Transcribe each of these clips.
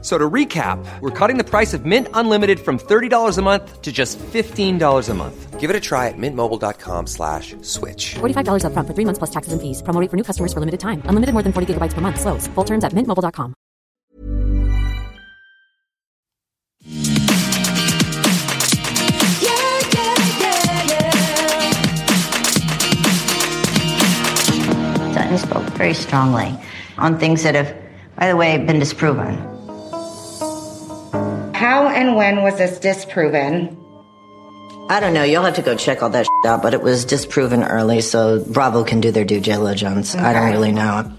F- So to recap, we're cutting the price of Mint Unlimited from $30 a month to just $15 a month. Give it a try at mintmobile.com slash switch. $45 upfront for three months plus taxes and fees. Promo rate for new customers for limited time. Unlimited more than 40 gigabytes per month. Slows. Full terms at mintmobile.com. Sutton spoke very strongly on things that have, by the way, been disproven. How and when was this disproven? I don't know. You'll have to go check all that out, but it was disproven early, so Bravo can do their due diligence. I don't really know.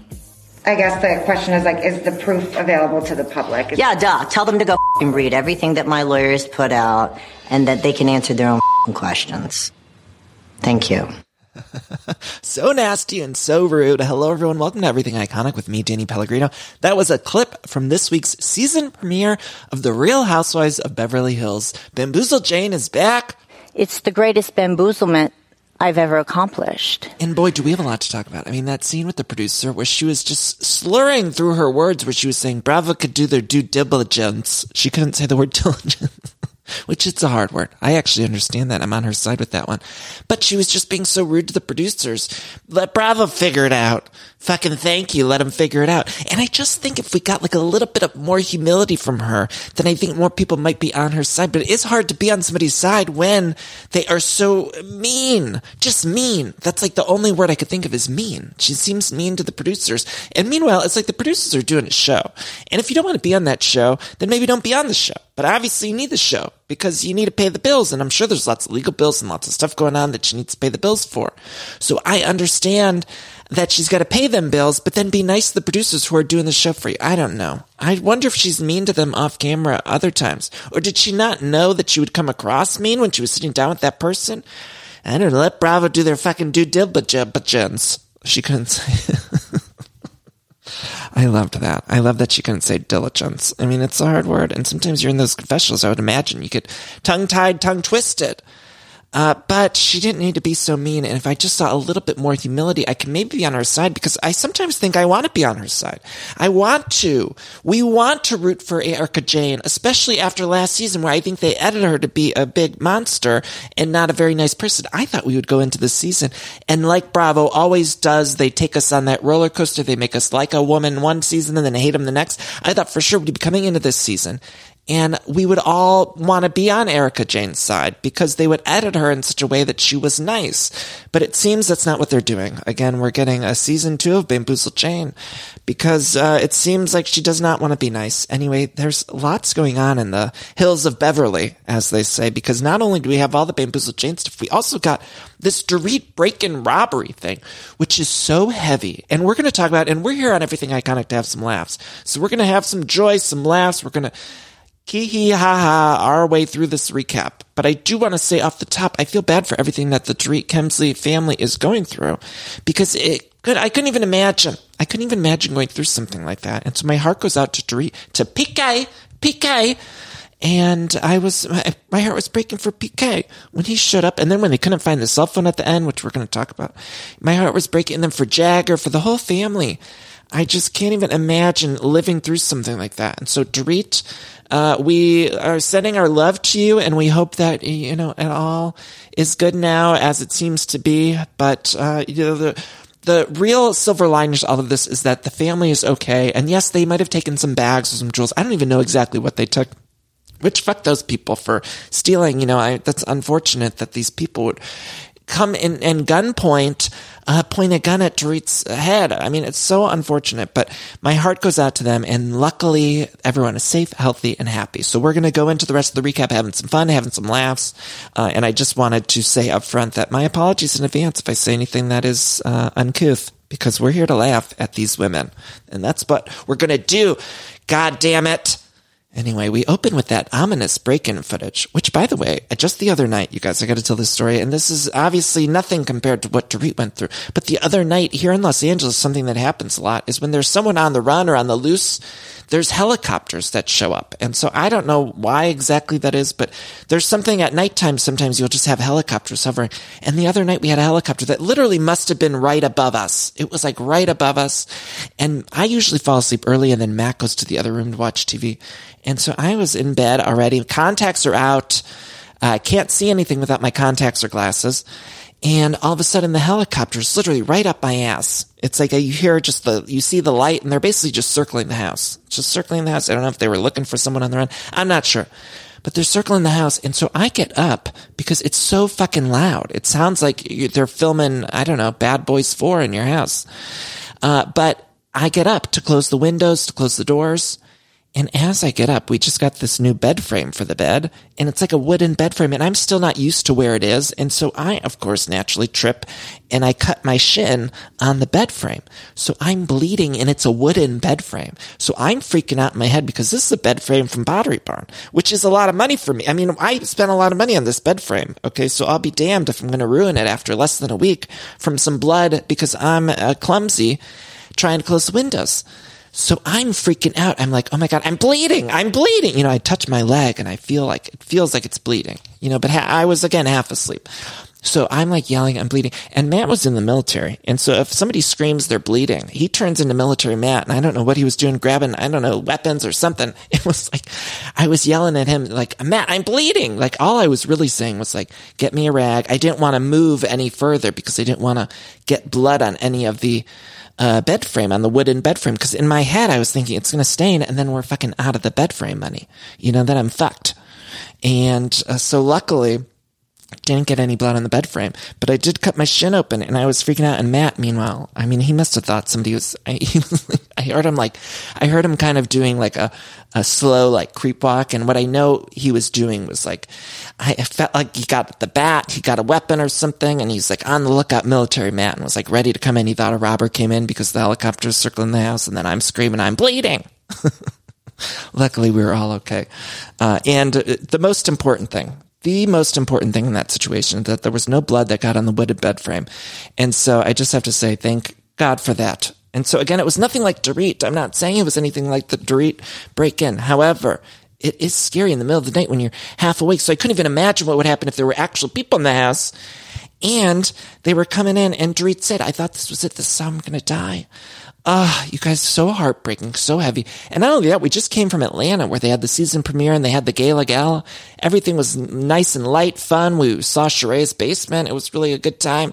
I guess the question is like, is the proof available to the public? Is- Yeah, duh. Tell them to go and read everything that my lawyers put out and that they can answer their own questions. Thank you. So nasty and so rude. Hello, everyone. Welcome to Everything Iconic with me, Danny Pellegrino. That was a clip from this week's season premiere of The Real Housewives of Beverly Hills. Bamboozle Jane is back. It's the greatest bamboozlement I've ever accomplished. And boy, do we have a lot to talk about. I mean, that scene with the producer where she was just slurring through her words, where she was saying Bravo could do their due diligence. She couldn't say the word diligence. Which it's a hard word. I actually understand that. I'm on her side with that one. But she was just being so rude to the producers. Let Bravo figure it out. Fucking thank you. Let them figure it out. And I just think if we got like a little bit of more humility from her, then I think more people might be on her side. But it is hard to be on somebody's side when they are so mean. Just mean. That's like the only word I could think of is mean. She seems mean to the producers. And meanwhile, it's like the producers are doing a show. And if you don't want to be on that show, then maybe don't be on the show. But obviously you need the show because you need to pay the bills. And I'm sure there's lots of legal bills and lots of stuff going on that she needs to pay the bills for. So I understand that she's got to pay them bills, but then be nice to the producers who are doing the show for you. I don't know. I wonder if she's mean to them off camera other times. Or did she not know that she would come across mean when she was sitting down with that person? I don't know. Let Bravo do their fucking due diligence. She couldn't say. I loved that. I love that she couldn't say diligence. I mean, it's a hard word, and sometimes you're in those confessionals. I would imagine you get tongue tied, tongue twisted. Uh, but she didn't need to be so mean. And if I just saw a little bit more humility, I can maybe be on her side because I sometimes think I want to be on her side. I want to. We want to root for Erika Jayne, especially after last season where I think they edited her to be a big monster and not a very nice person. I thought we would go into this season and like Bravo always does, they take us on that roller coaster. They make us like a woman one season and then hate them the next. I thought for sure we'd be coming into this season and we would all want to be on Erika Jayne's side because they would edit her in such a way that she was nice. But it seems that's not what they're doing. Again, we're getting a season two of Bamboozle Jane because uh, it seems like she does not want to be nice. Anyway, there's lots going on in the hills of Beverly, as they say, because not only do we have all the Bamboozle Jane stuff, we also got this Dorit break-in robbery thing, which is so heavy. And we're going to talk about, and we're here on Everything Iconic to have some laughs. So we're going to have some joy, some laughs. We're going to hee hee ha ha our way through this recap. But I do want to say off the top, I feel bad for everything that the Dorit Kemsley family is going through because it could, I couldn't even imagine. I couldn't even imagine going through something like that. And so my heart goes out to Dorit, to PK, PK. And I was, my, my heart was breaking for PK when he showed up. And then when they couldn't find the cell phone at the end, which we're going to talk about, my heart was breaking. And then for Jagger, for the whole family. I just can't even imagine living through something like that. And so, Dorit, uh, we are sending our love to you, and we hope that you know it all is good now, as it seems to be. But uh, you know the. The real silver lining to all of this is that the family is okay. And yes, they might have taken some bags or some jewels. I don't even know exactly what they took. Which fuck those people for stealing. You know, I, that's unfortunate that these people would come in and gunpoint, uh, point a gun at Dorit's head. I mean, it's so unfortunate, but my heart goes out to them. And luckily, everyone is safe, healthy, and happy. So we're going to go into the rest of the recap, having some fun, having some laughs. Uh, and I just wanted to say up front that my apologies in advance if I say anything that is uh, uncouth, because we're here to laugh at these women. And that's what we're going to do. God damn it. Anyway, we open with that ominous break-in footage, which by the way, uh, just the other night, you guys, I gotta tell this story, and this is obviously nothing compared to what Dorit went through, but the other night here in Los Angeles, something that happens a lot is when there's someone on the run or on the loose, there's helicopters that show up. And so I don't know why exactly that is, but there's something at nighttime, sometimes you'll just have helicopters hovering. And the other night we had a helicopter that literally must have been right above us. It was like right above us. And I usually fall asleep early and then Matt goes to the other room to watch TV. And so I was in bed already. Contacts are out. I can't see anything without my contacts or glasses. And all of a sudden the helicopter's literally right up my ass. It's like you hear just the, you see the light and they're basically just circling the house. Just circling the house. I don't know if they were looking for someone on the run. I'm not sure. But they're circling the house. And so I get up because it's so fucking loud. It sounds like they're filming, I don't know, Bad Boys 4 in your house. Uh, but I get up to close the windows, to close the doors. And as I get up, we just got this new bed frame for the bed, and it's like a wooden bed frame, and I'm still not used to where it is. And so I, of course, naturally trip and I cut my shin on the bed frame. So I'm bleeding and it's a wooden bed frame. So I'm freaking out in my head because this is a bed frame from Pottery Barn, which is a lot of money for me. I mean, I spent a lot of money on this bed frame. Okay. So I'll be damned if I'm going to ruin it after less than a week from some blood because I'm uh, clumsy trying to close the windows. So I'm freaking out. I'm like, oh my God, I'm bleeding. I'm bleeding. You know, I touch my leg and I feel like it feels like it's bleeding, you know, but ha- I was again half asleep. So I'm like yelling, I'm bleeding. And Matt was in the military. And so if somebody screams they're bleeding, he turns into military Matt. And I don't know what he was doing, grabbing, I don't know, weapons or something. It was like, I was yelling at him, like, Matt, I'm bleeding. Like all I was really saying was like, get me a rag. I didn't want to move any further because I didn't want to get blood on any of the, uh, bed frame on the wooden bed frame. Cause in my head, I was thinking it's going to stain and then we're fucking out of the bed frame money. You know, then I'm fucked. And uh, so luckily, didn't get any blood on the bed frame, but I did cut my shin open and I was freaking out. And Matt, meanwhile, I mean, he must have thought somebody was, I, I heard him like, I heard him kind of doing like a, a slow, like creep walk. And what I know he was doing was like, I felt like he got the bat, he got a weapon or something. And he's like on the lookout military Matt and was like ready to come in. He thought a robber came in because the helicopter was circling the house. And then I'm screaming, I'm bleeding. Luckily, we were all okay. Uh, and the most important thing, the most important thing in that situation that there was no blood that got on the wooden bed frame. And so I just have to say thank God for that. And so again, it was nothing like Dorit. I'm not saying it was anything like the Dorit break in. However, it is scary in the middle of the night when you're half awake. So I couldn't even imagine what would happen if there were actual people in the house and they were coming in and Dorit said, I thought this was it. This is how I'm going to die. Ah, you guys, so heartbreaking, so heavy. And not only that, we just came from Atlanta where they had the season premiere and they had the gala gala. Everything was nice and light, fun. We saw Sheree's basement. It was really a good time.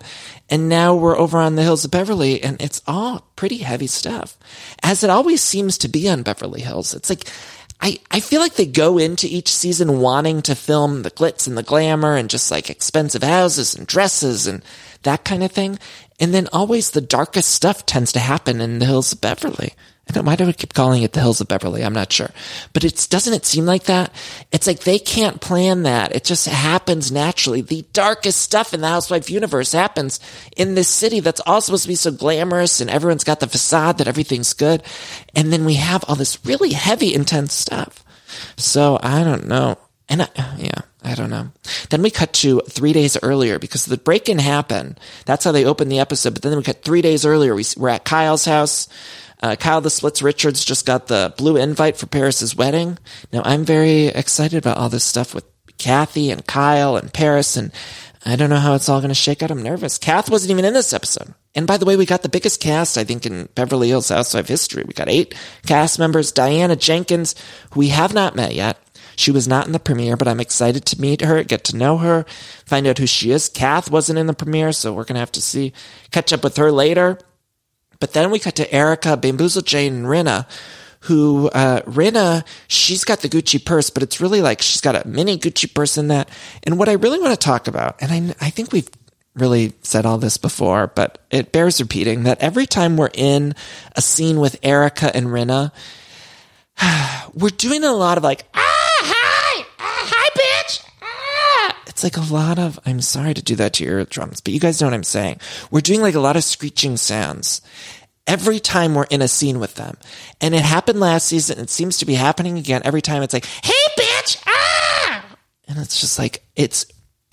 And now we're over on the hills of Beverly and it's all pretty heavy stuff. As it always seems to be on Beverly Hills. It's like, I, I feel like they go into each season wanting to film the glitz and the glamour and just like expensive houses and dresses and that kind of thing. And then always the darkest stuff tends to happen in the hills of Beverly. I don't, why do I keep calling it the hills of Beverly? I'm not sure. But it's, doesn't it seem like that? It's like they can't plan that. It just happens naturally. The darkest stuff in the housewife universe happens in this city that's all supposed to be so glamorous and everyone's got the facade that everything's good. And then we have all this really heavy, intense stuff. So I don't know. And I, yeah, I don't know. Then we cut to three days earlier because the break in happened. That's how they opened the episode. But then we cut three days earlier. We, we're at Kyle's house. Uh, Kyle the Splits Richards just got the blue invite for Paris's wedding. Now I'm very excited about all this stuff with Kathy and Kyle and Paris and I don't know how it's all going to shake out. I'm nervous. Kath wasn't even in this episode. And by the way, we got the biggest cast, I think, in Beverly Hills Housewife history. We got eight cast members. Diana Jenkins, who we have not met yet. She was not in the premiere, but I'm excited to meet her, get to know her, find out who she is. Kath wasn't in the premiere, so we're going to have to see, catch up with her later. But then we cut to Erika, Bamboozle Jane, and Rinna, who, uh, Rinna, she's got the Gucci purse, but it's really like she's got a mini Gucci purse in that. And what I really want to talk about, and I, I think we've really said all this before, but it bears repeating that every time we're in a scene with Erika and Rinna, we're doing a lot of like, ah, hi, ah, hi, bitch. Ah. It's like a lot of, I'm sorry to do that to your eardrums, but you guys know what I'm saying. We're doing like a lot of screeching sounds. every time we're in a scene with them. And it happened last season. It seems to be happening again. Every time it's like, hey, bitch, ah! And it's just like, it's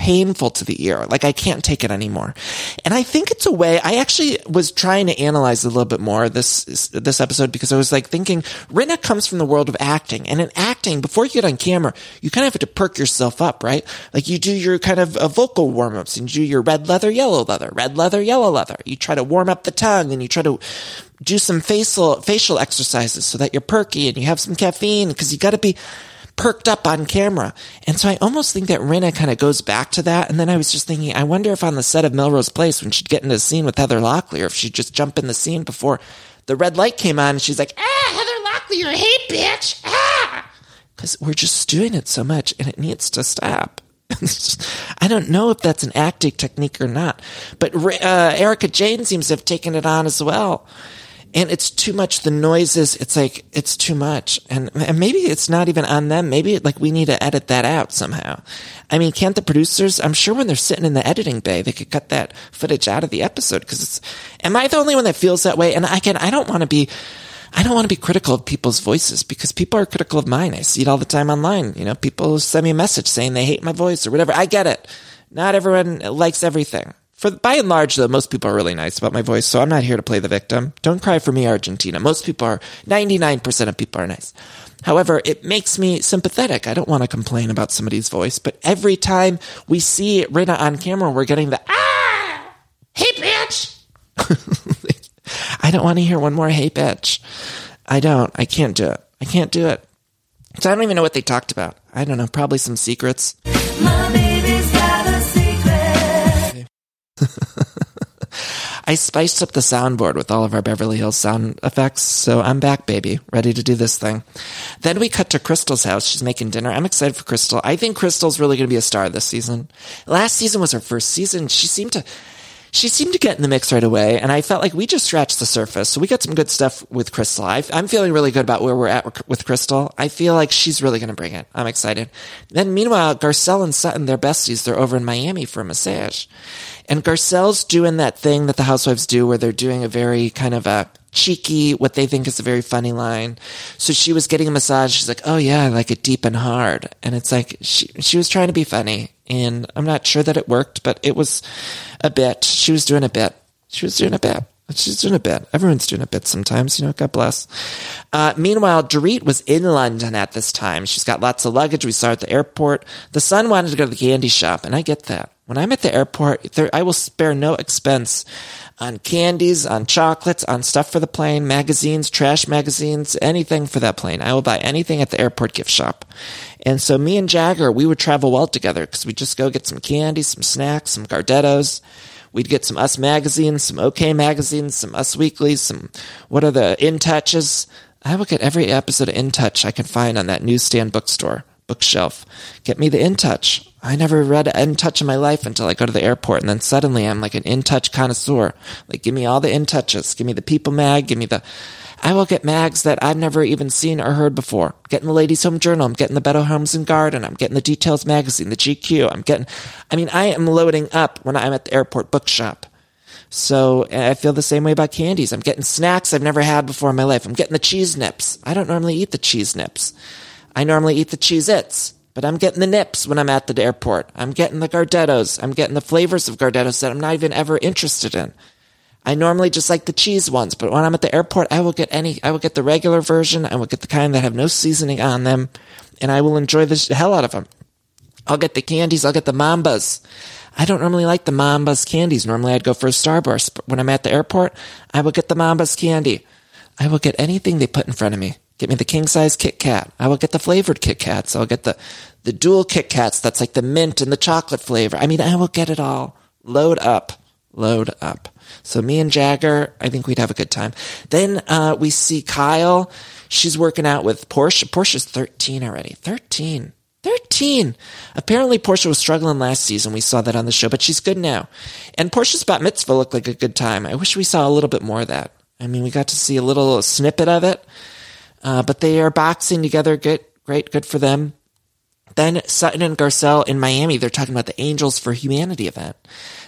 painful to the ear. Like I can't take it anymore. And I think it's a way, I actually was trying to analyze a little bit more this, this episode because I was like thinking, Rinna comes from the world of acting and in acting, before you get on camera, you kind of have to perk yourself up, right? Like you do your kind of uh, vocal warm ups and you do your red leather, yellow leather, red leather, yellow leather. You try to warm up the tongue and you try to do some facial, facial exercises so that you're perky and you have some caffeine because you got to be, perked up on camera. And so I almost think that Rinna kind of goes back to that. And then I was just thinking, I wonder if on the set of Melrose Place, when she'd get into a scene with Heather Locklear, if she'd just jump in the scene before the red light came on and she's like, ah, Heather Locklear, hey, bitch, ah. Because we're just doing it so much and it needs to stop. I don't know if that's an acting technique or not, but uh, Erika Jayne seems to have taken it on as well and it's too much. The noises, it's like, it's too much. And, and maybe it's not even on them. Maybe like we need to edit that out somehow. I mean, can't the producers, I'm sure when they're sitting in the editing bay, they could cut that footage out of the episode because it's, am I the only one that feels that way? And I again, I don't want to be, I don't want to be critical of people's voices because people are critical of mine. I see it all the time online. You know, people send me a message saying they hate my voice or whatever. I get it. Not everyone likes everything. For by and large, though, most people are really nice about my voice, so I'm not here to play the victim. Don't cry for me, Argentina. Most people are, 99% of people are nice. However, it makes me sympathetic. I don't want to complain about somebody's voice, but every time we see Rinna on camera, we're getting the, ah! Hey, bitch! I don't want to hear one more hey, bitch. I don't. I can't do it. I can't do it. So I don't even know what they talked about. I don't know. Probably some secrets. I spiced up the soundboard with all of our Beverly Hills sound effects, so I'm back, baby, ready to do this thing. Then we cut to Crystal's house. She's making dinner. I'm excited for Crystal. I think Crystal's really going to be a star this season. Last season was her first season. She seemed to she seemed to get in the mix right away, and I felt like we just scratched the surface. So we got some good stuff with Crystal. I, am feeling really good about where we're at with Crystal. I feel like she's really going to bring it. I'm excited. Then meanwhile, Garcelle and Sutton, they're besties. They're over in Miami for a massage. And Garcelle's doing that thing that the housewives do where they're doing a very kind of a cheeky, what they think is a very funny line. So she was getting a massage. She's like, Oh yeah, I like it deep and hard. And it's like, she, she was trying to be funny. And I'm not sure that it worked, but it was a bit. She was doing a bit. She was doing a bit. She's doing a bit. Everyone's doing a bit sometimes, you know, God bless. Uh, meanwhile, Dorit was in London at this time. She's got lots of luggage. We saw her at the airport. The son wanted to go to the candy shop, and I get that. When I'm at the airport, there, I will spare no expense on candies, on chocolates, on stuff for the plane, magazines, trash magazines, anything for that plane. I will buy anything at the airport gift shop. And so me and Jagger, we would travel well together because we'd just go get some candy, some snacks, some Gardettos. We'd get some Us magazines, some OK magazines, some Us weeklies, some what are the In Touches. I will get every episode of In Touch I can find on that newsstand bookstore bookshelf. Get me the In Touch. I never read In Touch in my life until I go to the airport, and then suddenly I'm like an In Touch connoisseur. Like, give me all the In Touches. Give me the People mag. Give me the. I will get mags that I've never even seen or heard before. Getting the Ladies Home Journal. I'm getting the Better Homes and Garden. I'm getting the Details magazine, the GQ. I'm getting. I mean, I am loading up when I'm at the airport bookshop. So I feel the same way about candies. I'm getting snacks I've never had before in my life. I'm getting the cheese nips. I don't normally eat the cheese nips. I normally eat the Cheez Its, but I'm getting the nips when I'm at the airport. I'm getting the Gardettos. I'm getting the flavors of Gardettos that I'm not even ever interested in. I normally just like the cheese ones, but when I'm at the airport, I will get any, I will get the regular version. I will get the kind that have no seasoning on them, and I will enjoy the hell out of them. I'll get the candies. I'll get the Mambas. I don't normally like the Mambas candies. Normally I'd go for a Starburst, but when I'm at the airport, I will get the Mambas candy. I will get anything they put in front of me. Get me the king size Kit Kat. I will get the flavored Kit Kats. I'll get the, the dual Kit Kats. That's like the mint and the chocolate flavor. I mean, I will get it all. Load up. Load up. So me and Jagger, I think we'd have a good time. Then, uh, we see Kyle. She's working out with Portia. Portia's 13 already. 13. 13. Apparently Portia was struggling last season. We saw that on the show, but she's good now. And Portia's bat mitzvah looked like a good time. I wish we saw a little bit more of that. I mean, we got to see a little snippet of it. Uh, but they are boxing together. Good, great, good for them. Then Sutton and Garcelle in Miami, they're talking about the Angels for Humanity event.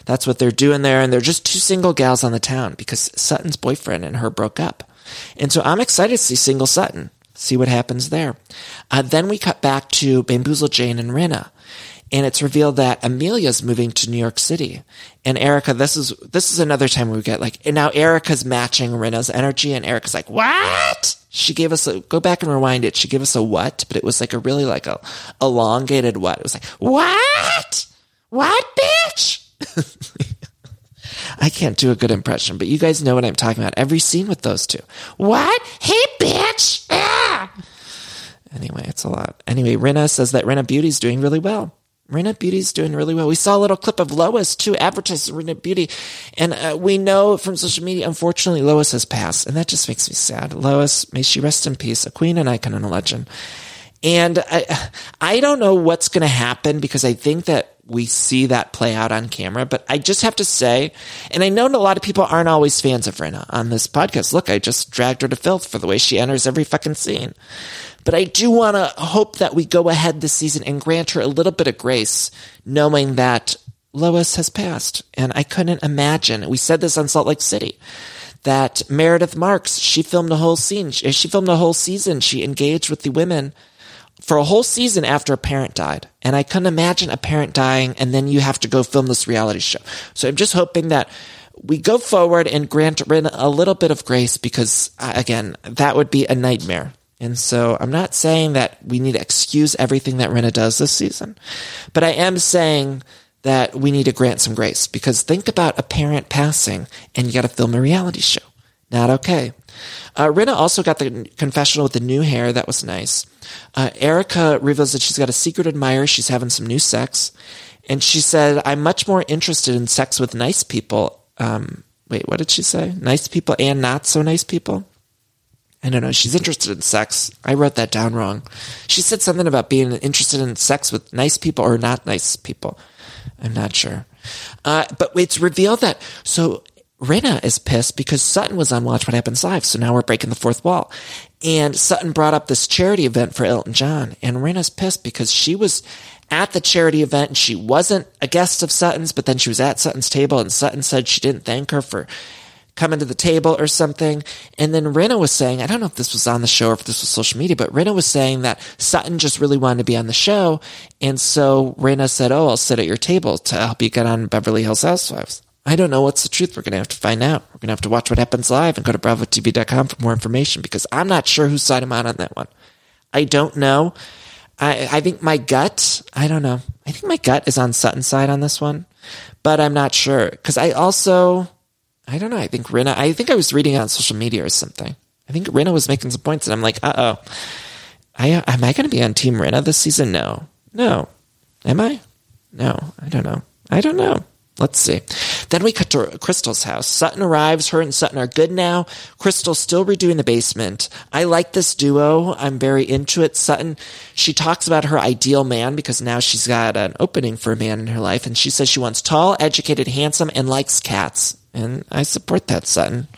That's what they're doing there. And they're just two single gals on the town because Sutton's boyfriend and her broke up. And so I'm excited to see single Sutton, see what happens there. Uh, then we cut back to Bamboozle Jane and Rinna and it's revealed that Amelia's moving to New York City. And Erika, this is this is another time we get like, and now Erika's matching Rinna's energy, and Erika's like, "What?" She gave us a go back and rewind it. She gave us a what, but it was like a really like a elongated what. It was like, "What? What, bitch?" I can't do a good impression, but you guys know what I'm talking about. Every scene with those two. What? Hey, bitch! Ah! Anyway, it's a lot. Anyway, Rinna says that Rinna Beauty's doing really well. Rinna Beauty's doing really well. We saw a little clip of Lois too, advertising Rinna Beauty. And uh, we know from social media, unfortunately, Lois has passed. And that just makes me sad. Lois, may she rest in peace, a queen, an icon, and a legend. And I, I don't know what's going to happen because I think that we see that play out on camera. But I just have to say, and I know a lot of people aren't always fans of Rinna on this podcast. Look, I just dragged her to filth for the way she enters every fucking scene. But I do want to hope that we go ahead this season and grant her a little bit of grace, knowing that Lois has passed. And I couldn't imagine. We said this on Salt Lake City that Meredith Marks, she filmed a whole scene. She filmed a whole season. She engaged with the women for a whole season after a parent died. And I couldn't imagine a parent dying and then you have to go film this reality show. So I'm just hoping that we go forward and grant Rin a little bit of grace because, uh, again, that would be a nightmare. And so I'm not saying that we need to excuse everything that Rinna does this season, but I am saying that we need to grant some grace because think about a parent passing and you got to film a reality show. Not okay. Uh, Rinna also got the confessional with the new hair. That was nice. Uh, Erika reveals that she's got a secret admirer. She's having some new sex. And she said, I'm much more interested in sex with nice people. Um, wait, what did she say? Nice people and not so nice people? I don't know. She's interested in sex. I wrote that down wrong. She said something about being interested in sex with nice people or not nice people. I'm not sure. Uh, but it's revealed that, so Rinna is pissed because Sutton was on Watch What Happens Live. So now we're breaking the fourth wall. And Sutton brought up this charity event for Elton John. And Rinna's pissed because she was at the charity event and she wasn't a guest of Sutton's, but then she was at Sutton's table and Sutton said she didn't thank her for coming to the table or something. And then Rinna was saying, I don't know if this was on the show or if this was social media, but Rinna was saying that Sutton just really wanted to be on the show. And so Rinna said, Oh, I'll sit at your table to help you get on Beverly Hills Housewives. I don't know what's the truth. We're going to have to find out. We're going to have to watch what happens live and go to bravotv.com for more information because I'm not sure whose side I'm on on that one. I don't know. I, I think my gut, I don't know. I think my gut is on Sutton's side on this one, but I'm not sure because I also, I don't know. I think Rinna, I think I was reading on social media or something. I think Rinna was making some points and I'm like, uh oh. I, am I going to be on Team Rinna this season? No. No. Am I? No. I don't know. I don't know. Let's see. Then we cut to Crystal's house. Sutton arrives. Her and Sutton are good now. Crystal's still redoing the basement. I like this duo. I'm very into it. Sutton, she talks about her ideal man because now she's got an opening for a man in her life. And she says she wants tall, educated, handsome, and likes cats. And I support that, Sutton.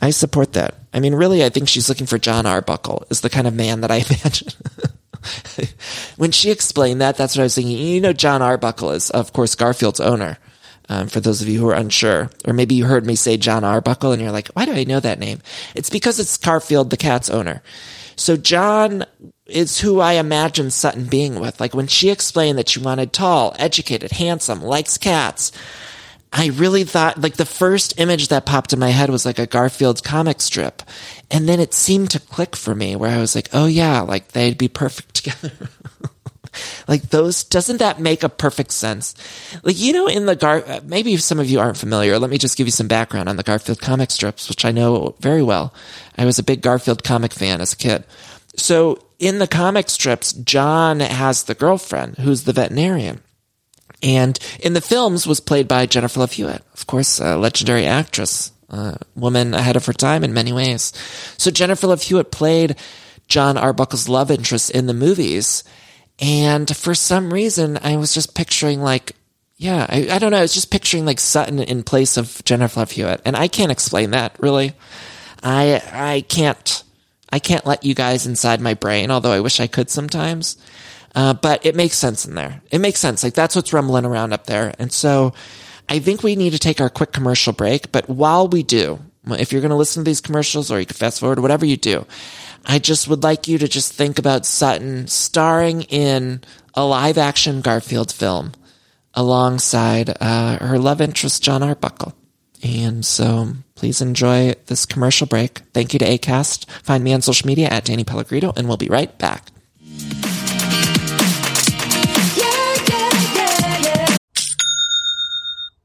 I support that. I mean, really, I think she's looking for Jon Arbuckle is the kind of man that I imagine. when she explained that, that's what I was thinking. You know, Jon Arbuckle is, of course, Garfield's owner. Um, for those of you who are unsure, or maybe you heard me say Jon Arbuckle and you're like, why do I know that name? It's because it's Garfield, the cat's owner. So Jon is who I imagine Sutton being with. Like when she explained that she wanted tall, educated, handsome, likes cats, I really thought like the first image that popped in my head was like a Garfield comic strip. And then it seemed to click for me where I was like, oh yeah, like they'd be perfect together. like those, doesn't that make a perfect sense? Like, you know, in the Gar, maybe some of you aren't familiar. Let me just give you some background on the Garfield comic strips, which I know very well. I was a big Garfield comic fan as a kid. So in the comic strips, Jon has the girlfriend who's the veterinarian. And in the films was played by Jennifer Love Hewitt, of course, a legendary actress, a woman ahead of her time in many ways. So Jennifer Love Hewitt played Jon Arbuckle's love interest in the movies. And for some reason, I was just picturing like, yeah, I, I don't know. I was just picturing like Sutton in place of Jennifer Love Hewitt. And I can't explain that really. I, I can't, I can't let you guys inside my brain, although I wish I could sometimes. Uh, but it makes sense in there. It makes sense. Like that's what's rumbling around up there. And so I think we need to take our quick commercial break. But while we do, if you're going to listen to these commercials or you can fast forward, whatever you do, I just would like you to just think about Sutton starring in a live action Garfield film alongside uh, her love interest, Jon Arbuckle. And so please enjoy this commercial break. Thank you to ACAST. Find me on social media at Danny Pellegrino, and we'll be right back.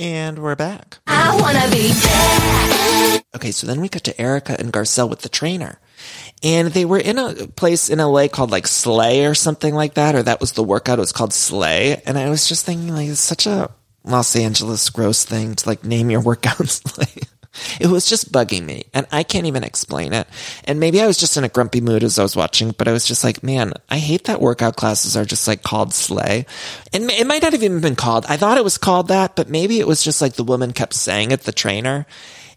And we're back. I wanna be Okay, so then we got to Erika and Garcelle with the trainer. And they were in a place in LA called like Slay or something like that, or that was the workout. It was called Slay. And I was just thinking like, it's such a Los Angeles gross thing to like name your workout Slay. It was just bugging me and I can't even explain it. And maybe I was just in a grumpy mood as I was watching, but I was just like, man, I hate that workout classes are just like called slay. And it might not have even been called. I thought it was called that, but maybe it was just like the woman kept saying it, the trainer.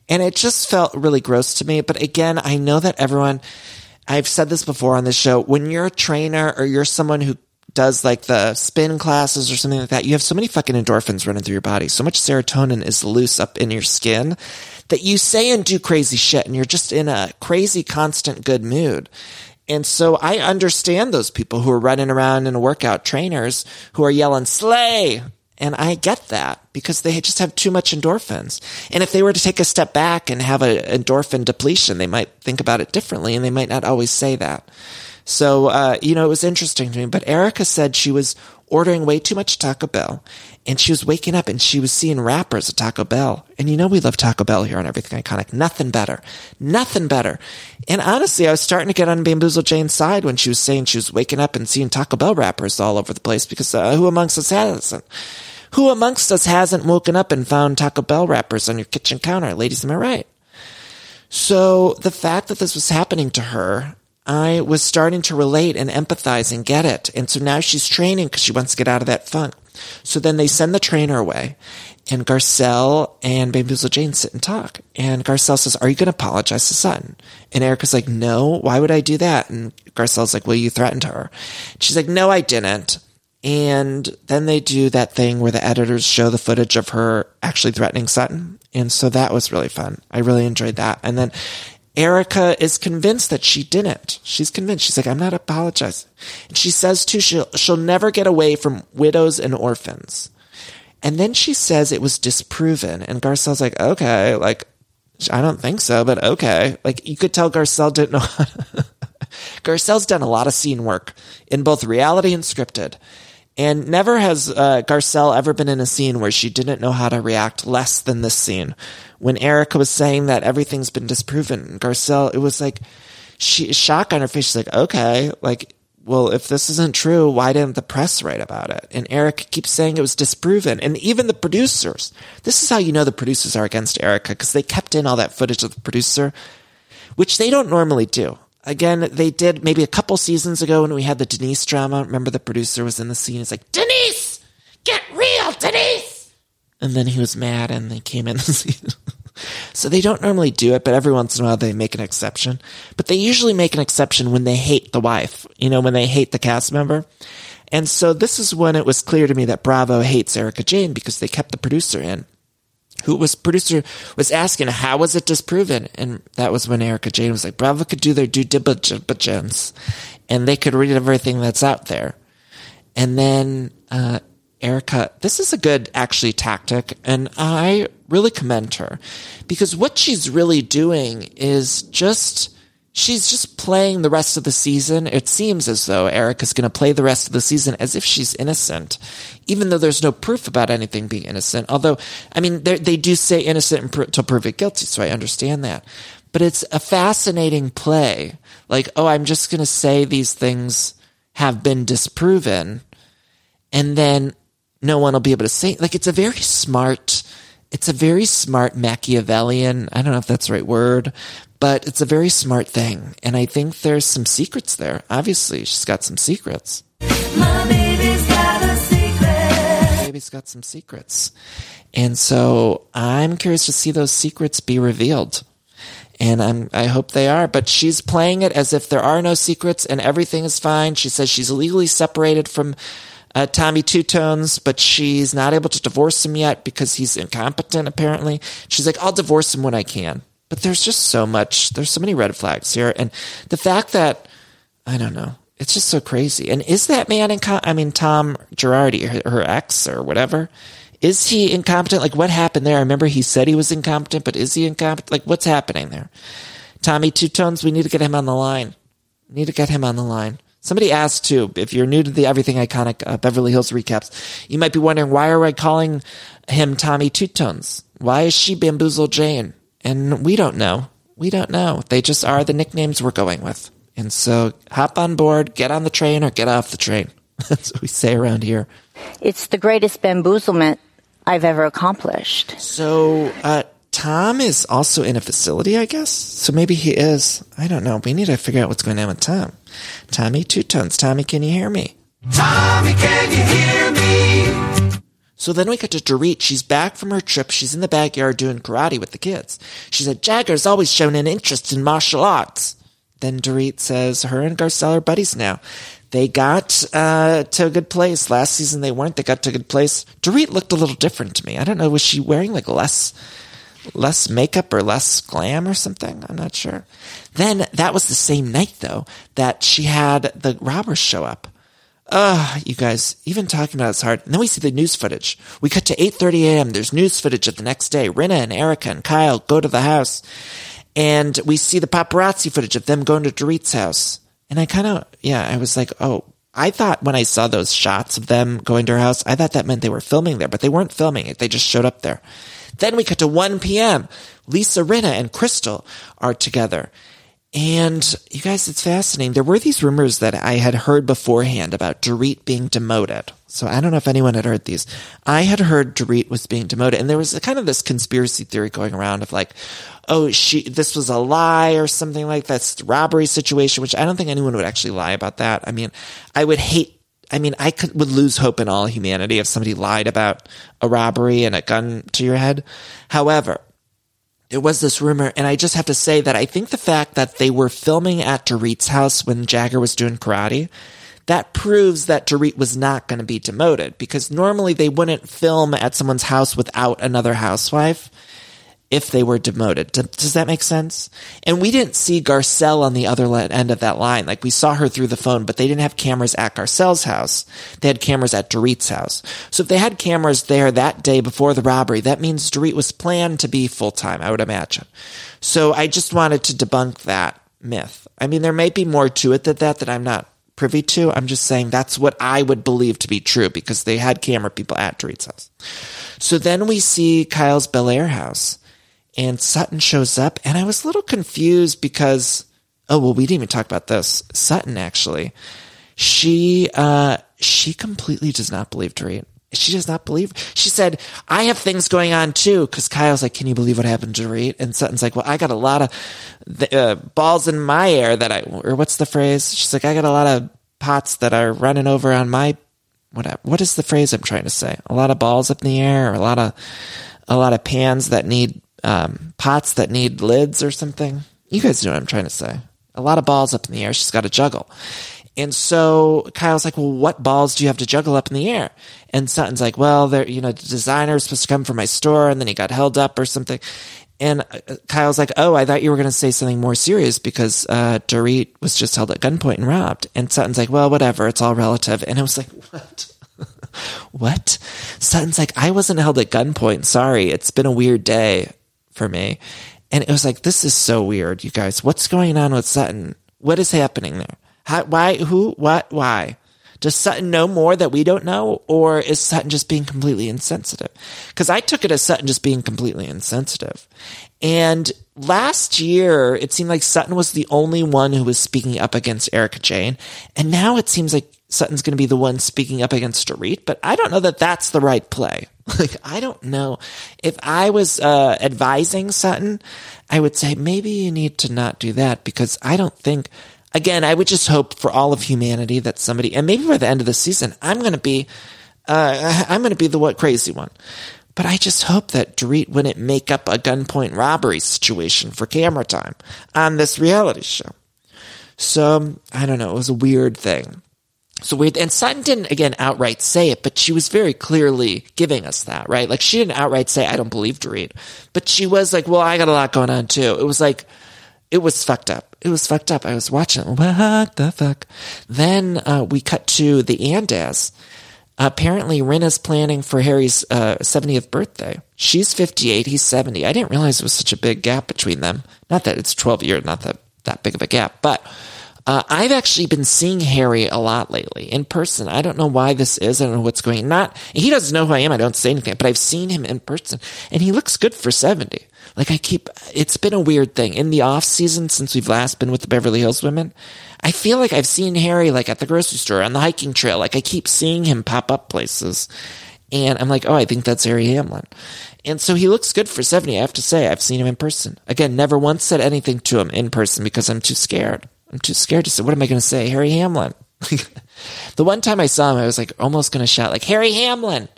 And it just felt really gross to me. But again, I know that everyone, I've said this before on this show, when you're a trainer or you're someone who does like the spin classes or something like that, you have so many fucking endorphins running through your body. So much serotonin is loose up in your skin that you say and do crazy shit and you're just in a crazy, constant good mood. And so I understand those people who are running around in a workout trainers who are yelling slay. And I get that because they just have too much endorphins. And if they were to take a step back and have an endorphin depletion, they might think about it differently and they might not always say that. So, uh, you know, it was interesting to me, but Erika said she was ordering way too much Taco Bell and she was waking up and she was seeing wrappers at Taco Bell. And you know, we love Taco Bell here on Everything Iconic. Nothing better. Nothing better. And honestly, I was starting to get on Bamboozle Jane's side when she was saying she was waking up and seeing Taco Bell wrappers all over the place because uh, who amongst us hasn't? Who amongst us hasn't woken up and found Taco Bell wrappers on your kitchen counter? Ladies, am I right? So the fact that this was happening to her, I was starting to relate and empathize and get it. And so now she's training because she wants to get out of that funk. So then they send the trainer away and Garcelle and Bamboozle Jane sit and talk. And Garcelle says, are you going to apologize to Sutton? And Erika's like, no, why would I do that? And Garcelle's like, well, you threatened her. She's like, no, I didn't. And then they do that thing where the editors show the footage of her actually threatening Sutton. And so that was really fun. I really enjoyed that. And then Erika is convinced that she didn't. She's convinced. She's like, I'm not apologizing. And she says too, she'll, she'll never get away from widows and orphans. And then she says it was disproven. And Garcelle's like, okay, like, I don't think so, but okay. Like, you could tell Garcelle didn't know. Garcelle's done a lot of scene work in both reality and scripted. And never has uh, Garcelle ever been in a scene where she didn't know how to react less than this scene. When Erika was saying that everything's been disproven, Garcelle, it was like, she, shock on her face. She's like, okay, like, well, if this isn't true, why didn't the press write about it? And Erika keeps saying it was disproven. And even the producers, this is how you know the producers are against Erika, because they kept in all that footage of the producer, which they don't normally do. Again, they did maybe a couple seasons ago when we had the Denise drama. Remember the producer was in the scene. It's like, Denise, get real, Denise. And then he was mad and they came in the scene. so they don't normally do it, but every once in a while they make an exception. But they usually make an exception when they hate the wife, you know, when they hate the cast member. And so this is when it was clear to me that Bravo hates Erika Jayne because they kept the producer in who was producer was asking how was it disproven? And that was when erika jayne was like bravo could do their due diligence and they could read everything that's out there. And then uh, erika this is a good actually tactic and i really commend her because what she's really doing is just she's just playing the rest of the season. It seems as though Erica's going to play the rest of the season as if she's innocent, even though there's no proof about anything being innocent. Although, I mean, they do say innocent until proven guilty, so I understand that. But it's a fascinating play. Like, oh, I'm just going to say these things have been disproven, and then no one will be able to say. Like, it's a very smart. It's a very smart Machiavellian. I don't know if that's the right word, but it's a very smart thing. And I think there's some secrets there. Obviously, she's got some secrets. My baby's got a secret. Baby's got some secrets. And so I'm curious to see those secrets be revealed. And I'm, I hope they are, but she's playing it as if there are no secrets and everything is fine. She says she's legally separated from uh, Tommy Two Tones, but she's not able to divorce him yet because he's incompetent, apparently. She's like, I'll divorce him when I can. But there's just so much, there's so many red flags here. And the fact that, I don't know, it's just so crazy. And is that man incompetent? I mean, Tom Girardi, her, her ex or whatever, is he incompetent? Like, what happened there? I remember he said he was incompetent, but is he incompetent? Like, what's happening there? Tommy Two Tones, we need to get him on the line. We need to get him on the line. Somebody asked too, if you're new to the Everything Iconic uh, Beverly Hills recaps, you might be wondering, why are I calling him Tommy Two Tones? Why is she Bamboozle Jane? And we don't know. We don't know. They just are the nicknames we're going with. And so hop on board, get on the train or get off the train. That's what we say around here. It's the greatest bamboozlement I've ever accomplished. So, uh, Tom is also in a facility, I guess. So maybe he is. I don't know. We need to figure out what's going on with Tom. Tommy Two Tones. Tommy, can you hear me? Tommy, can you hear me? So then we get to Dorit. She's back from her trip. She's in the backyard doing karate with the kids. She said, Jagger's always shown an interest in martial arts. Then Dorit says her and Garcelle are buddies now. They got uh, to a good place. Last season they weren't. They got to a good place. Dorit looked a little different to me. I don't know. Was she wearing like less less makeup or less glam or something? I'm not sure. Then that was the same night though that she had the robbers show up. Ugh, you guys, even talking about it's hard. And then we see the news footage. We cut to 8.30 a.m. There's news footage of the next day. Rinna and Erika and Kyle go to the house. And we see the paparazzi footage of them going to Dorit's house. And I kind of, yeah, I was like, oh, I thought when I saw those shots of them going to her house, I thought that meant they were filming there, but they weren't filming it. They just showed up there. Then we cut to 1 p.m. Lisa Rinna and Crystal are together. And you guys, it's fascinating. There were these rumors that I had heard beforehand about Dorit being demoted. So I don't know if anyone had heard these. I had heard Dorit was being demoted, and there was a, kind of this conspiracy theory going around of like, oh, she, this was a lie or something like that robbery situation, which I don't think anyone would actually lie about that. I mean, I would hate I mean, I could, would lose hope in all humanity if somebody lied about a robbery and a gun to your head. However, there was this rumor, and I just have to say that I think the fact that they were filming at Dorit's house when Jagger was doing karate, that proves that Dorit was not going to be demoted because normally they wouldn't film at someone's house without another housewife if they were demoted. Does that make sense? And we didn't see Garcelle on the other end of that line. Like we saw her through the phone, but they didn't have cameras at Garcelle's house. They had cameras at Dorit's house. So if they had cameras there that day before the robbery, that means Dorit was planned to be full time, I would imagine. So I just wanted to debunk that myth. I mean, there may be more to it than that that I'm not privy to. I'm just saying that's what I would believe to be true because they had camera people at Dorit's house. So then we see Kyle's Bel Air house and Sutton shows up and I was a little confused because, oh, well, we didn't even talk about this. Sutton actually, she, uh, she completely does not believe Dorit. She does not believe. She said, I have things going on too. Cause Kyle's like, can you believe what happened to Dorit? And Sutton's like, well, I got a lot of uh, balls in my air that I, or what's the phrase? She's like, I got a lot of pots that are running over on my, whatever. What is the phrase I'm trying to say? A lot of balls up in the air or a lot of, a lot of pans that need um, pots that need lids or something. You guys know what I'm trying to say. A lot of balls up in the air. She's got to juggle. And so Kyle's like, well, what balls do you have to juggle up in the air? And Sutton's like, well, there, you know, the designer is supposed to come from my store and then he got held up or something. And uh, Kyle's like, oh, I thought you were going to say something more serious because, uh, Dorit was just held at gunpoint and robbed. And Sutton's like, well, whatever. It's all relative. And I was like, what? what? Sutton's like, I wasn't held at gunpoint. Sorry. It's been a weird day for me. And it was like, this is so weird, you guys. What's going on with Sutton? What is happening there? How, why, who, what, why? Does Sutton know more that we don't know? Or is Sutton just being completely insensitive? Cause I took it as Sutton just being completely insensitive. And last year, it seemed like Sutton was the only one who was speaking up against Erika Jayne. And now it seems like Sutton's going to be the one speaking up against Dorit, but I don't know that that's the right play. Like, I don't know. If I was uh, advising Sutton, I would say maybe you need to not do that because I don't think, again, I would just hope for all of humanity that somebody, and maybe by the end of the season, I'm going to be, uh, I'm going to be the what crazy one. But I just hope that Dorit wouldn't make up a gunpoint robbery situation for camera time on this reality show. So, I don't know. It was a weird thing. So weird. And Sutton didn't again outright say it, but she was very clearly giving us that, right? Like she didn't outright say, I don't believe Dorit, but she was like, well, I got a lot going on too. It was like, it was fucked up. It was fucked up. I was watching, what the fuck? Then, uh, we cut to the Andas. Apparently, Rinna's planning for Harry's uh, 70th birthday. She's 58, he's 70. I didn't realize it was such a big gap between them. Not that it's 12 years, not that, that big of a gap, but uh, I've actually been seeing Harry a lot lately in person. I don't know why this is. I don't know what's going. Not he doesn't know who I am. I don't say anything, but I've seen him in person, and he looks good for seventy. Like I keep. It's been a weird thing in the off season since we've last been with the Beverly Hills women. I feel like I've seen Harry like at the grocery store on the hiking trail. Like I keep seeing him pop up places, and I'm like, oh, I think that's Harry Hamlin. And so he looks good for 70. I have to say, I've seen him in person. Again, never once said anything to him in person because I'm too scared. I'm too scared to say, what am I going to say? Harry Hamlin. the one time I saw him, I was like almost going to shout like Harry Hamlin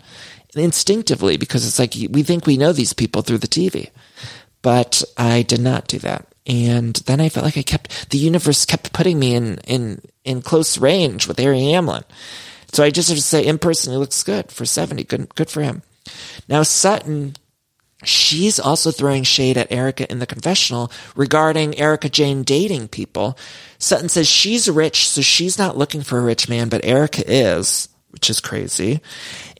instinctively because it's like we think we know these people through the TV. But I did not do that. And then I felt like I kept, the universe kept putting me in, in, in close range with Harry Hamlin. So I just have to say in person, he looks good for 70. Good, good for him. Now Sutton She's also throwing shade at Erika in the confessional regarding Erika Jayne dating people. Sutton says she's rich, so she's not looking for a rich man, but Erika is, which is crazy.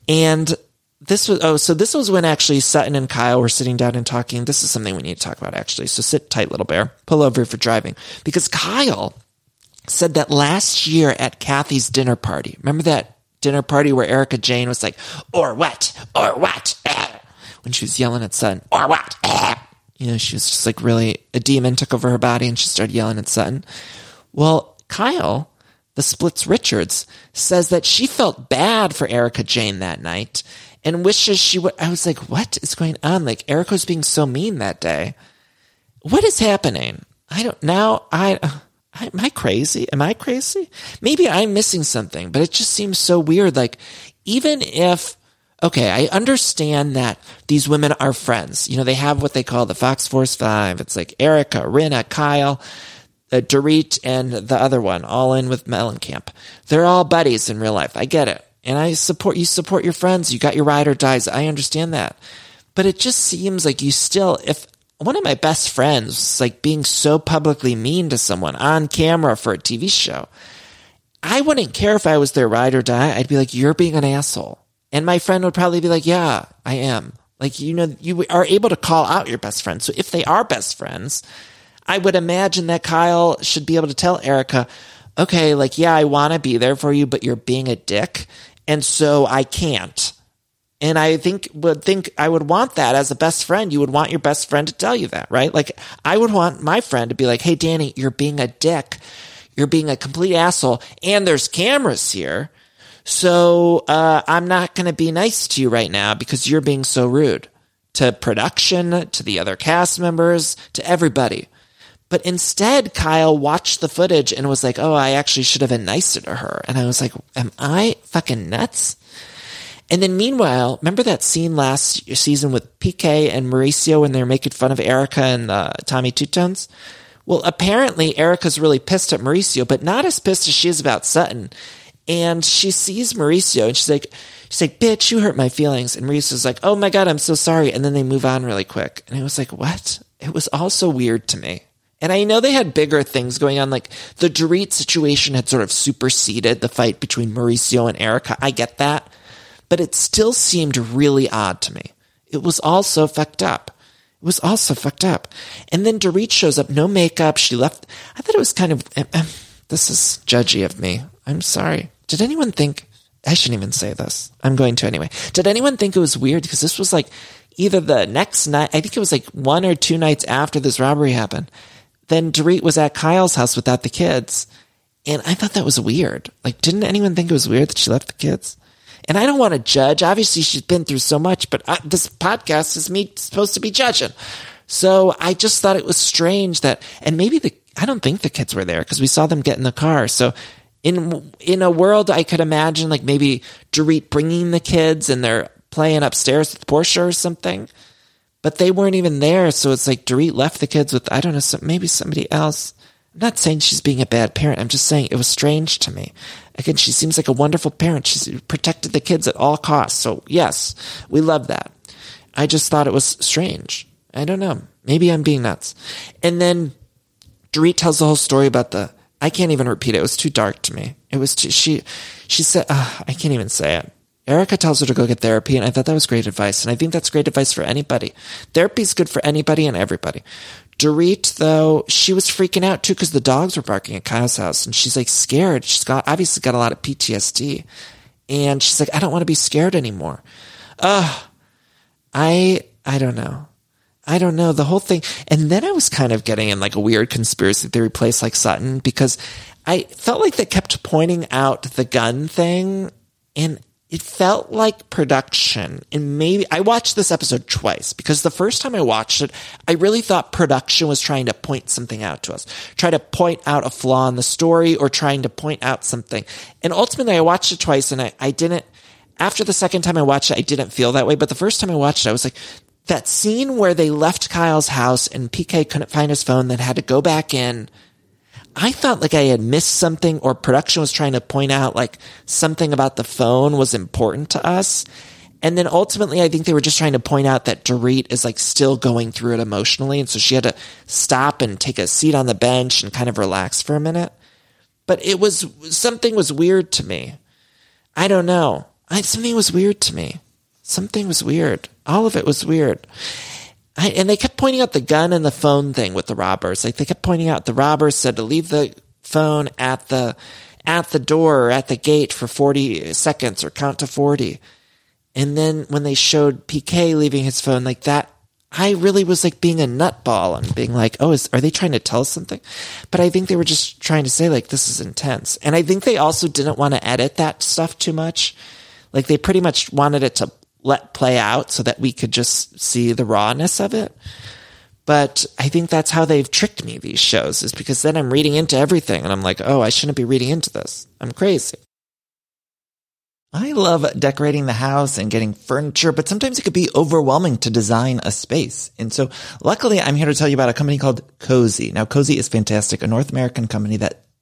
And this was, oh, so this was when actually Sutton and Kyle were sitting down and talking. This is something we need to talk about actually. So sit tight, little bear. Pull over for driving. Because Kyle said that last year at Kathy's dinner party, remember that dinner party where Erika Jayne was like, or what? Or what? When she was yelling at Sutton, or what? Eh. You know, she was just like really, a demon took over her body and she started yelling at Sutton. Well, Kyle, the Splits Richards, says that she felt bad for Erika Jayne that night and wishes she would. I was like, what is going on? Like, Erika was being so mean that day. What is happening? I don't, now I, uh, am I crazy? Am I crazy? Maybe I'm missing something, but it just seems so weird. Like, even if okay, I understand that these women are friends. You know, they have what they call the Fox Force Five. It's like Erika, Rinna, Kyle. uh, Dorit and the other one, all in with Mellencamp. They're all buddies in real life. I get it. And I support, you support your friends. You got your ride or dies. I understand that. But it just seems like you still, if one of my best friends like being so publicly mean to someone on camera for a TV show, I wouldn't care if I was their ride or die. I'd be like, you're being an asshole. And my friend would probably be like, yeah, I am. Like, you know, you are able to call out your best friend. So if they are best friends, I would imagine that Kyle should be able to tell Erika, okay, like, yeah, I want to be there for you, but you're being a dick. And so I can't. And I think would think I would want that as a best friend. You would want your best friend to tell you that, right? Like I would want my friend to be like, Hey, Danny, you're being a dick. You're being a complete asshole. And there's cameras here. So, uh, I'm not going to be nice to you right now because you're being so rude to production, to the other cast members, to everybody. But instead, Kyle watched the footage and was like, Oh, I actually should have been nicer to her. And I was like, Am I fucking nuts? And then meanwhile, remember that scene last season with PK and Mauricio when they're making fun of Erika and uh, Tommy Two Tones? Well, apparently Erika's really pissed at Mauricio, but not as pissed as she is about Sutton. And she sees Mauricio and she's like, she's like, bitch, you hurt my feelings. And Mauricio's like, oh my God, I'm so sorry. And then they move on really quick. And I was like, what? It was all so weird to me. And I know they had bigger things going on, like the Dorit situation had sort of superseded the fight between Mauricio and Erika. I get that. But it still seemed really odd to me. It was all so fucked up. It was all so fucked up. And then Dorit shows up, no makeup. She left. I thought it was kind of, this is judgy of me. I'm sorry. Did anyone think, I shouldn't even say this. I'm going to anyway. Did anyone think it was weird? Because this was like either the next night, I think it was like one or two nights after this robbery happened. Then Dorit was at Kyle's house without the kids. And I thought that was weird. Like, didn't anyone think it was weird that she left the kids? And I don't want to judge. Obviously, she's been through so much, but I, this podcast is me supposed to be judging. So I just thought it was strange that, and maybe the, I don't think the kids were there because we saw them get in the car. So in, in a world, I could imagine like maybe Dorit bringing the kids and they're playing upstairs with Portia or something, but they weren't even there. So it's like Dorit left the kids with, I don't know, some, maybe somebody else. I'm not saying she's being a bad parent. I'm just saying it was strange to me. Again, she seems like a wonderful parent. She's protected the kids at all costs. So yes, we love that. I just thought it was strange. I don't know. Maybe I'm being nuts. And then Dorit tells the whole story about the, I can't even repeat it. It was too dark to me. It was too, she, she said, uh, I can't even say it. Erika tells her to go get therapy, and I thought that was great advice. And I think that's great advice for anybody. Therapy is good for anybody and everybody. Dorit, though, she was freaking out too because the dogs were barking at Kyle's house, and she's like scared. She's got obviously got a lot of PTSD, and she's like, I don't want to be scared anymore. Ugh, I I don't know. I don't know the whole thing. And then I was kind of getting in like a weird conspiracy theory place like Sutton because I felt like they kept pointing out the gun thing and it felt like production and maybe I watched this episode twice because the first time I watched it, I really thought production was trying to point something out to us, try to point out a flaw in the story or trying to point out something. And ultimately I watched it twice and I, I didn't, after the second time I watched it, I didn't feel that way. But the first time I watched it, I was like, that scene where they left Kyle's house and PK couldn't find his phone, then had to go back in I thought like I had missed something or production was trying to point out like something about the phone was important to us. And then ultimately, I think they were just trying to point out that Dorit is like still going through it emotionally. And so she had to stop and take a seat on the bench and kind of relax for a minute. But it was something was weird to me. I don't know. I, something was weird to me. Something was weird. All of it was weird. I, and they kept pointing out the gun and the phone thing with the robbers. Like they kept pointing out the robbers said to leave the phone at the at the door or at the gate for 40 seconds or count to 40. And then when they showed PK leaving his phone like that, I really was like being a nutball and being like, oh, is, are they trying to tell us something? But I think they were just trying to say like, this is intense. And I think they also didn't want to edit that stuff too much. Like they pretty much wanted it to let play out so that we could just see the rawness of it. But I think that's how they've tricked me, these shows, is because then I'm reading into everything and I'm like, oh, I shouldn't be reading into this. I'm crazy. I love decorating the house and getting furniture, but sometimes it could be overwhelming to design a space. And so luckily I'm here to tell you about a company called Cozey. Now Cozey is fantastic, a North American company that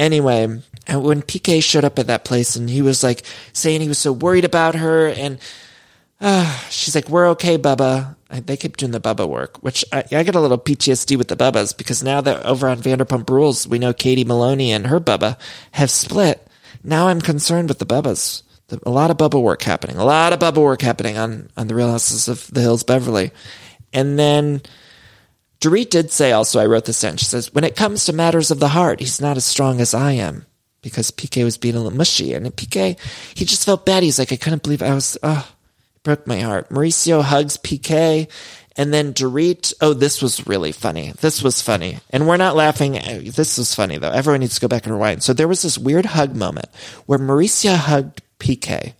Anyway, when PK showed up at that place and he was like saying he was so worried about her and uh, she's like, we're okay, Bubba. I, they keep doing the Bubba work, which I, I get a little PTSD with the Bubbas because now that over on Vanderpump Rules, we know Katie Maloney and her Bubba have split. Now I'm concerned with the Bubbas. The, a lot of Bubba work happening. A lot of Bubba work happening on, on the Real Houses of the Hills Beverly. And then Dorit did say also, I wrote this down. She says, when it comes to matters of the heart, he's not as strong as I am because PK was being a little mushy. And PK, he just felt bad. He's like, I couldn't believe I was, oh, it broke my heart. Mauricio hugs PK. And then Dorit, oh, this was really funny. This was funny. And we're not laughing. This was funny though. Everyone needs to go back and rewind. So there was this weird hug moment where Mauricio hugged PK.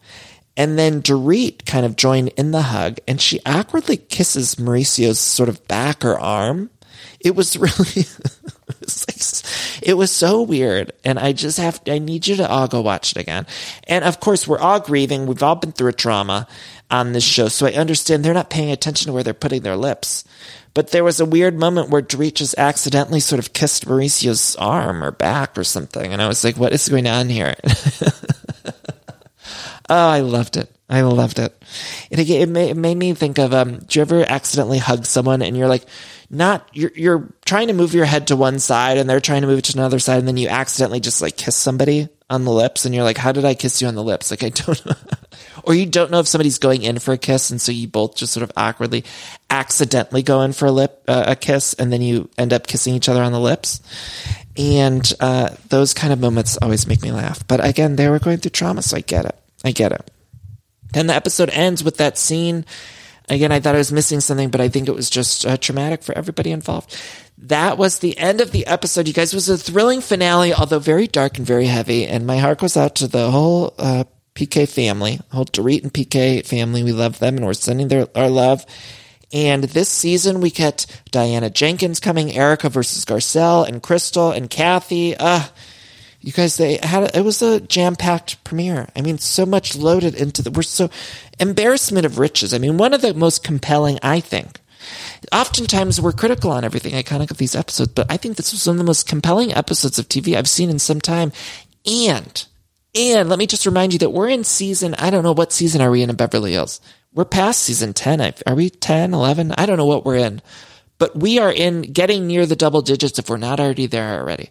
And then Dorit kind of joined in the hug and she awkwardly kisses Mauricio's sort of back or arm. It was really, it, was like, it was so weird. And I just have, I need you to all go watch it again. And of course, we're all grieving. We've all been through a trauma on this show. So I understand they're not paying attention to where they're putting their lips. But there was a weird moment where Dorit just accidentally sort of kissed Mauricio's arm or back or something. And I was like, what is going on here? Oh, I loved it. I loved it. It, it, made, it made me think of, um, do you ever accidentally hug someone and you're like, not, you're, you're trying to move your head to one side and they're trying to move it to another side and then you accidentally just like kiss somebody on the lips and you're like, how did I kiss you on the lips? Like, I don't know. or you don't know if somebody's going in for a kiss and so you both just sort of awkwardly accidentally go in for a lip, uh, a kiss and then you end up kissing each other on the lips. And, uh, those kind of moments always make me laugh. But again, they were going through trauma, so I get it. I get it. Then the episode ends with that scene. Again, I thought I was missing something, but I think it was just uh, traumatic for everybody involved. That was the end of the episode, you guys. Was a thrilling finale, although very dark and very heavy. And my heart goes out to the whole uh, PK family, whole Dorit and PK family. We love them, and we're sending their our love. And this season, we get Diana Jenkins coming, Erika versus Garcelle, and Crystal and Kathy. Uh, you guys, they had it was a jam packed premiere. I mean, so much loaded into the. We're so embarrassment of riches. I mean, one of the most compelling, I think. Oftentimes, we're critical on everything iconic of these episodes, but I think this was one of the most compelling episodes of TV I've seen in some time. And, and let me just remind you that we're in season. I don't know what season are we in in Beverly Hills. We're past season ten. Are we 10, 11? I don't know what we're in, but we are in getting near the double digits if we're not already there already.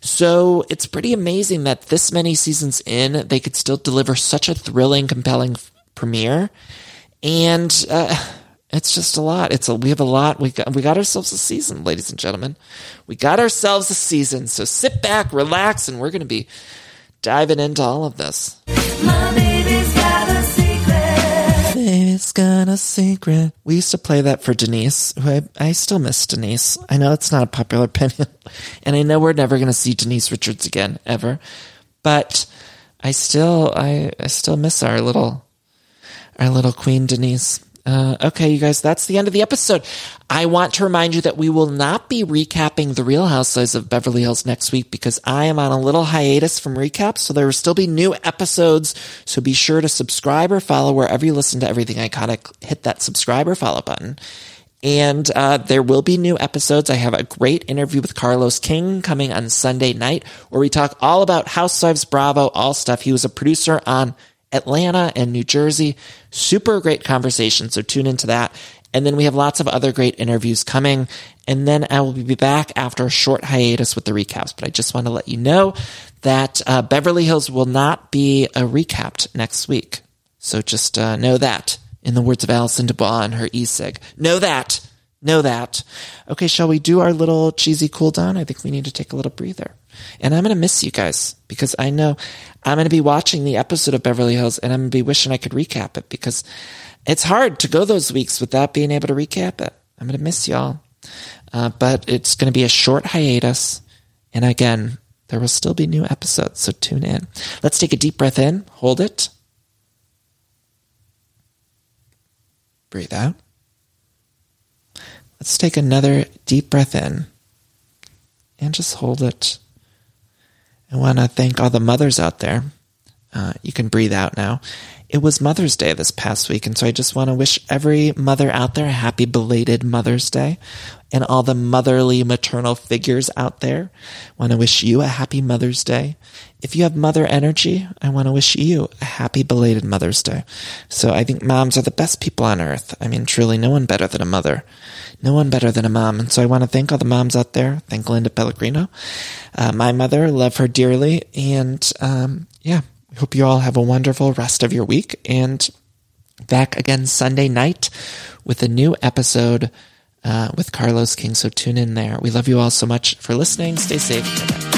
So it's pretty amazing that this many seasons in, they could still deliver such a thrilling, compelling premiere. And, uh, it's just a lot. It's a, we have a lot. We got, we got ourselves a season, ladies and gentlemen. We got ourselves a season. So sit back, relax, and we're going to be diving into all of this. My baby's got a got a secret. We used to play that for Denise, who I, I still miss Denise. I know it's not a popular opinion, and I know we're never going to see Denise Richards again, ever. But I still, I, I still miss our little, our little Queen Denise. Uh, okay, you guys, that's the end of the episode. I want to remind you that we will not be recapping the Real Housewives of Beverly Hills next week because I am on a little hiatus from recaps. So there will still be new episodes. So be sure to subscribe or follow wherever you listen to everything iconic. Hit that subscribe or follow button. And uh, there will be new episodes. I have a great interview with Carlos King coming on Sunday night where we talk all about Housewives Bravo, all stuff. He was a producer on Atlanta and New Jersey. Super great conversation. So tune into that. And then we have lots of other great interviews coming. And then I will be back after a short hiatus with the recaps. But I just want to let you know that uh, Beverly Hills will not be uh, recapped next week. So just uh, know that. In the words of Allison DuBois and her e-cig. Know that. Know that. Okay, shall we do our little cheesy cool down? I think we need to take a little breather. And I'm going to miss you guys because I know I'm going to be watching the episode of Beverly Hills and I'm going to be wishing I could recap it because it's hard to go those weeks without being able to recap it. I'm going to miss y'all. Uh, but it's going to be a short hiatus. And again, there will still be new episodes, so tune in. Let's take a deep breath in, hold it. Breathe out. Let's take another deep breath in and just hold it. I want to thank all the mothers out there. Uh, you can breathe out now. It was Mother's Day this past week, and so I just want to wish every mother out there a happy belated Mother's Day. And all the motherly maternal figures out there, want to wish you a happy Mother's Day. If you have mother energy, I want to wish you a happy belated Mother's Day. So I think moms are the best people on earth. I mean, truly, no one better than a mother. No one better than a mom. And so I want to thank all the moms out there. Thank Linda Pellegrino. Uh, my mother, love her dearly. And um, yeah, hope you all have a wonderful rest of your week and back again Sunday night with a new episode uh, with Carlos King. So tune in there. We love you all so much for listening. Stay safe. Bye-bye.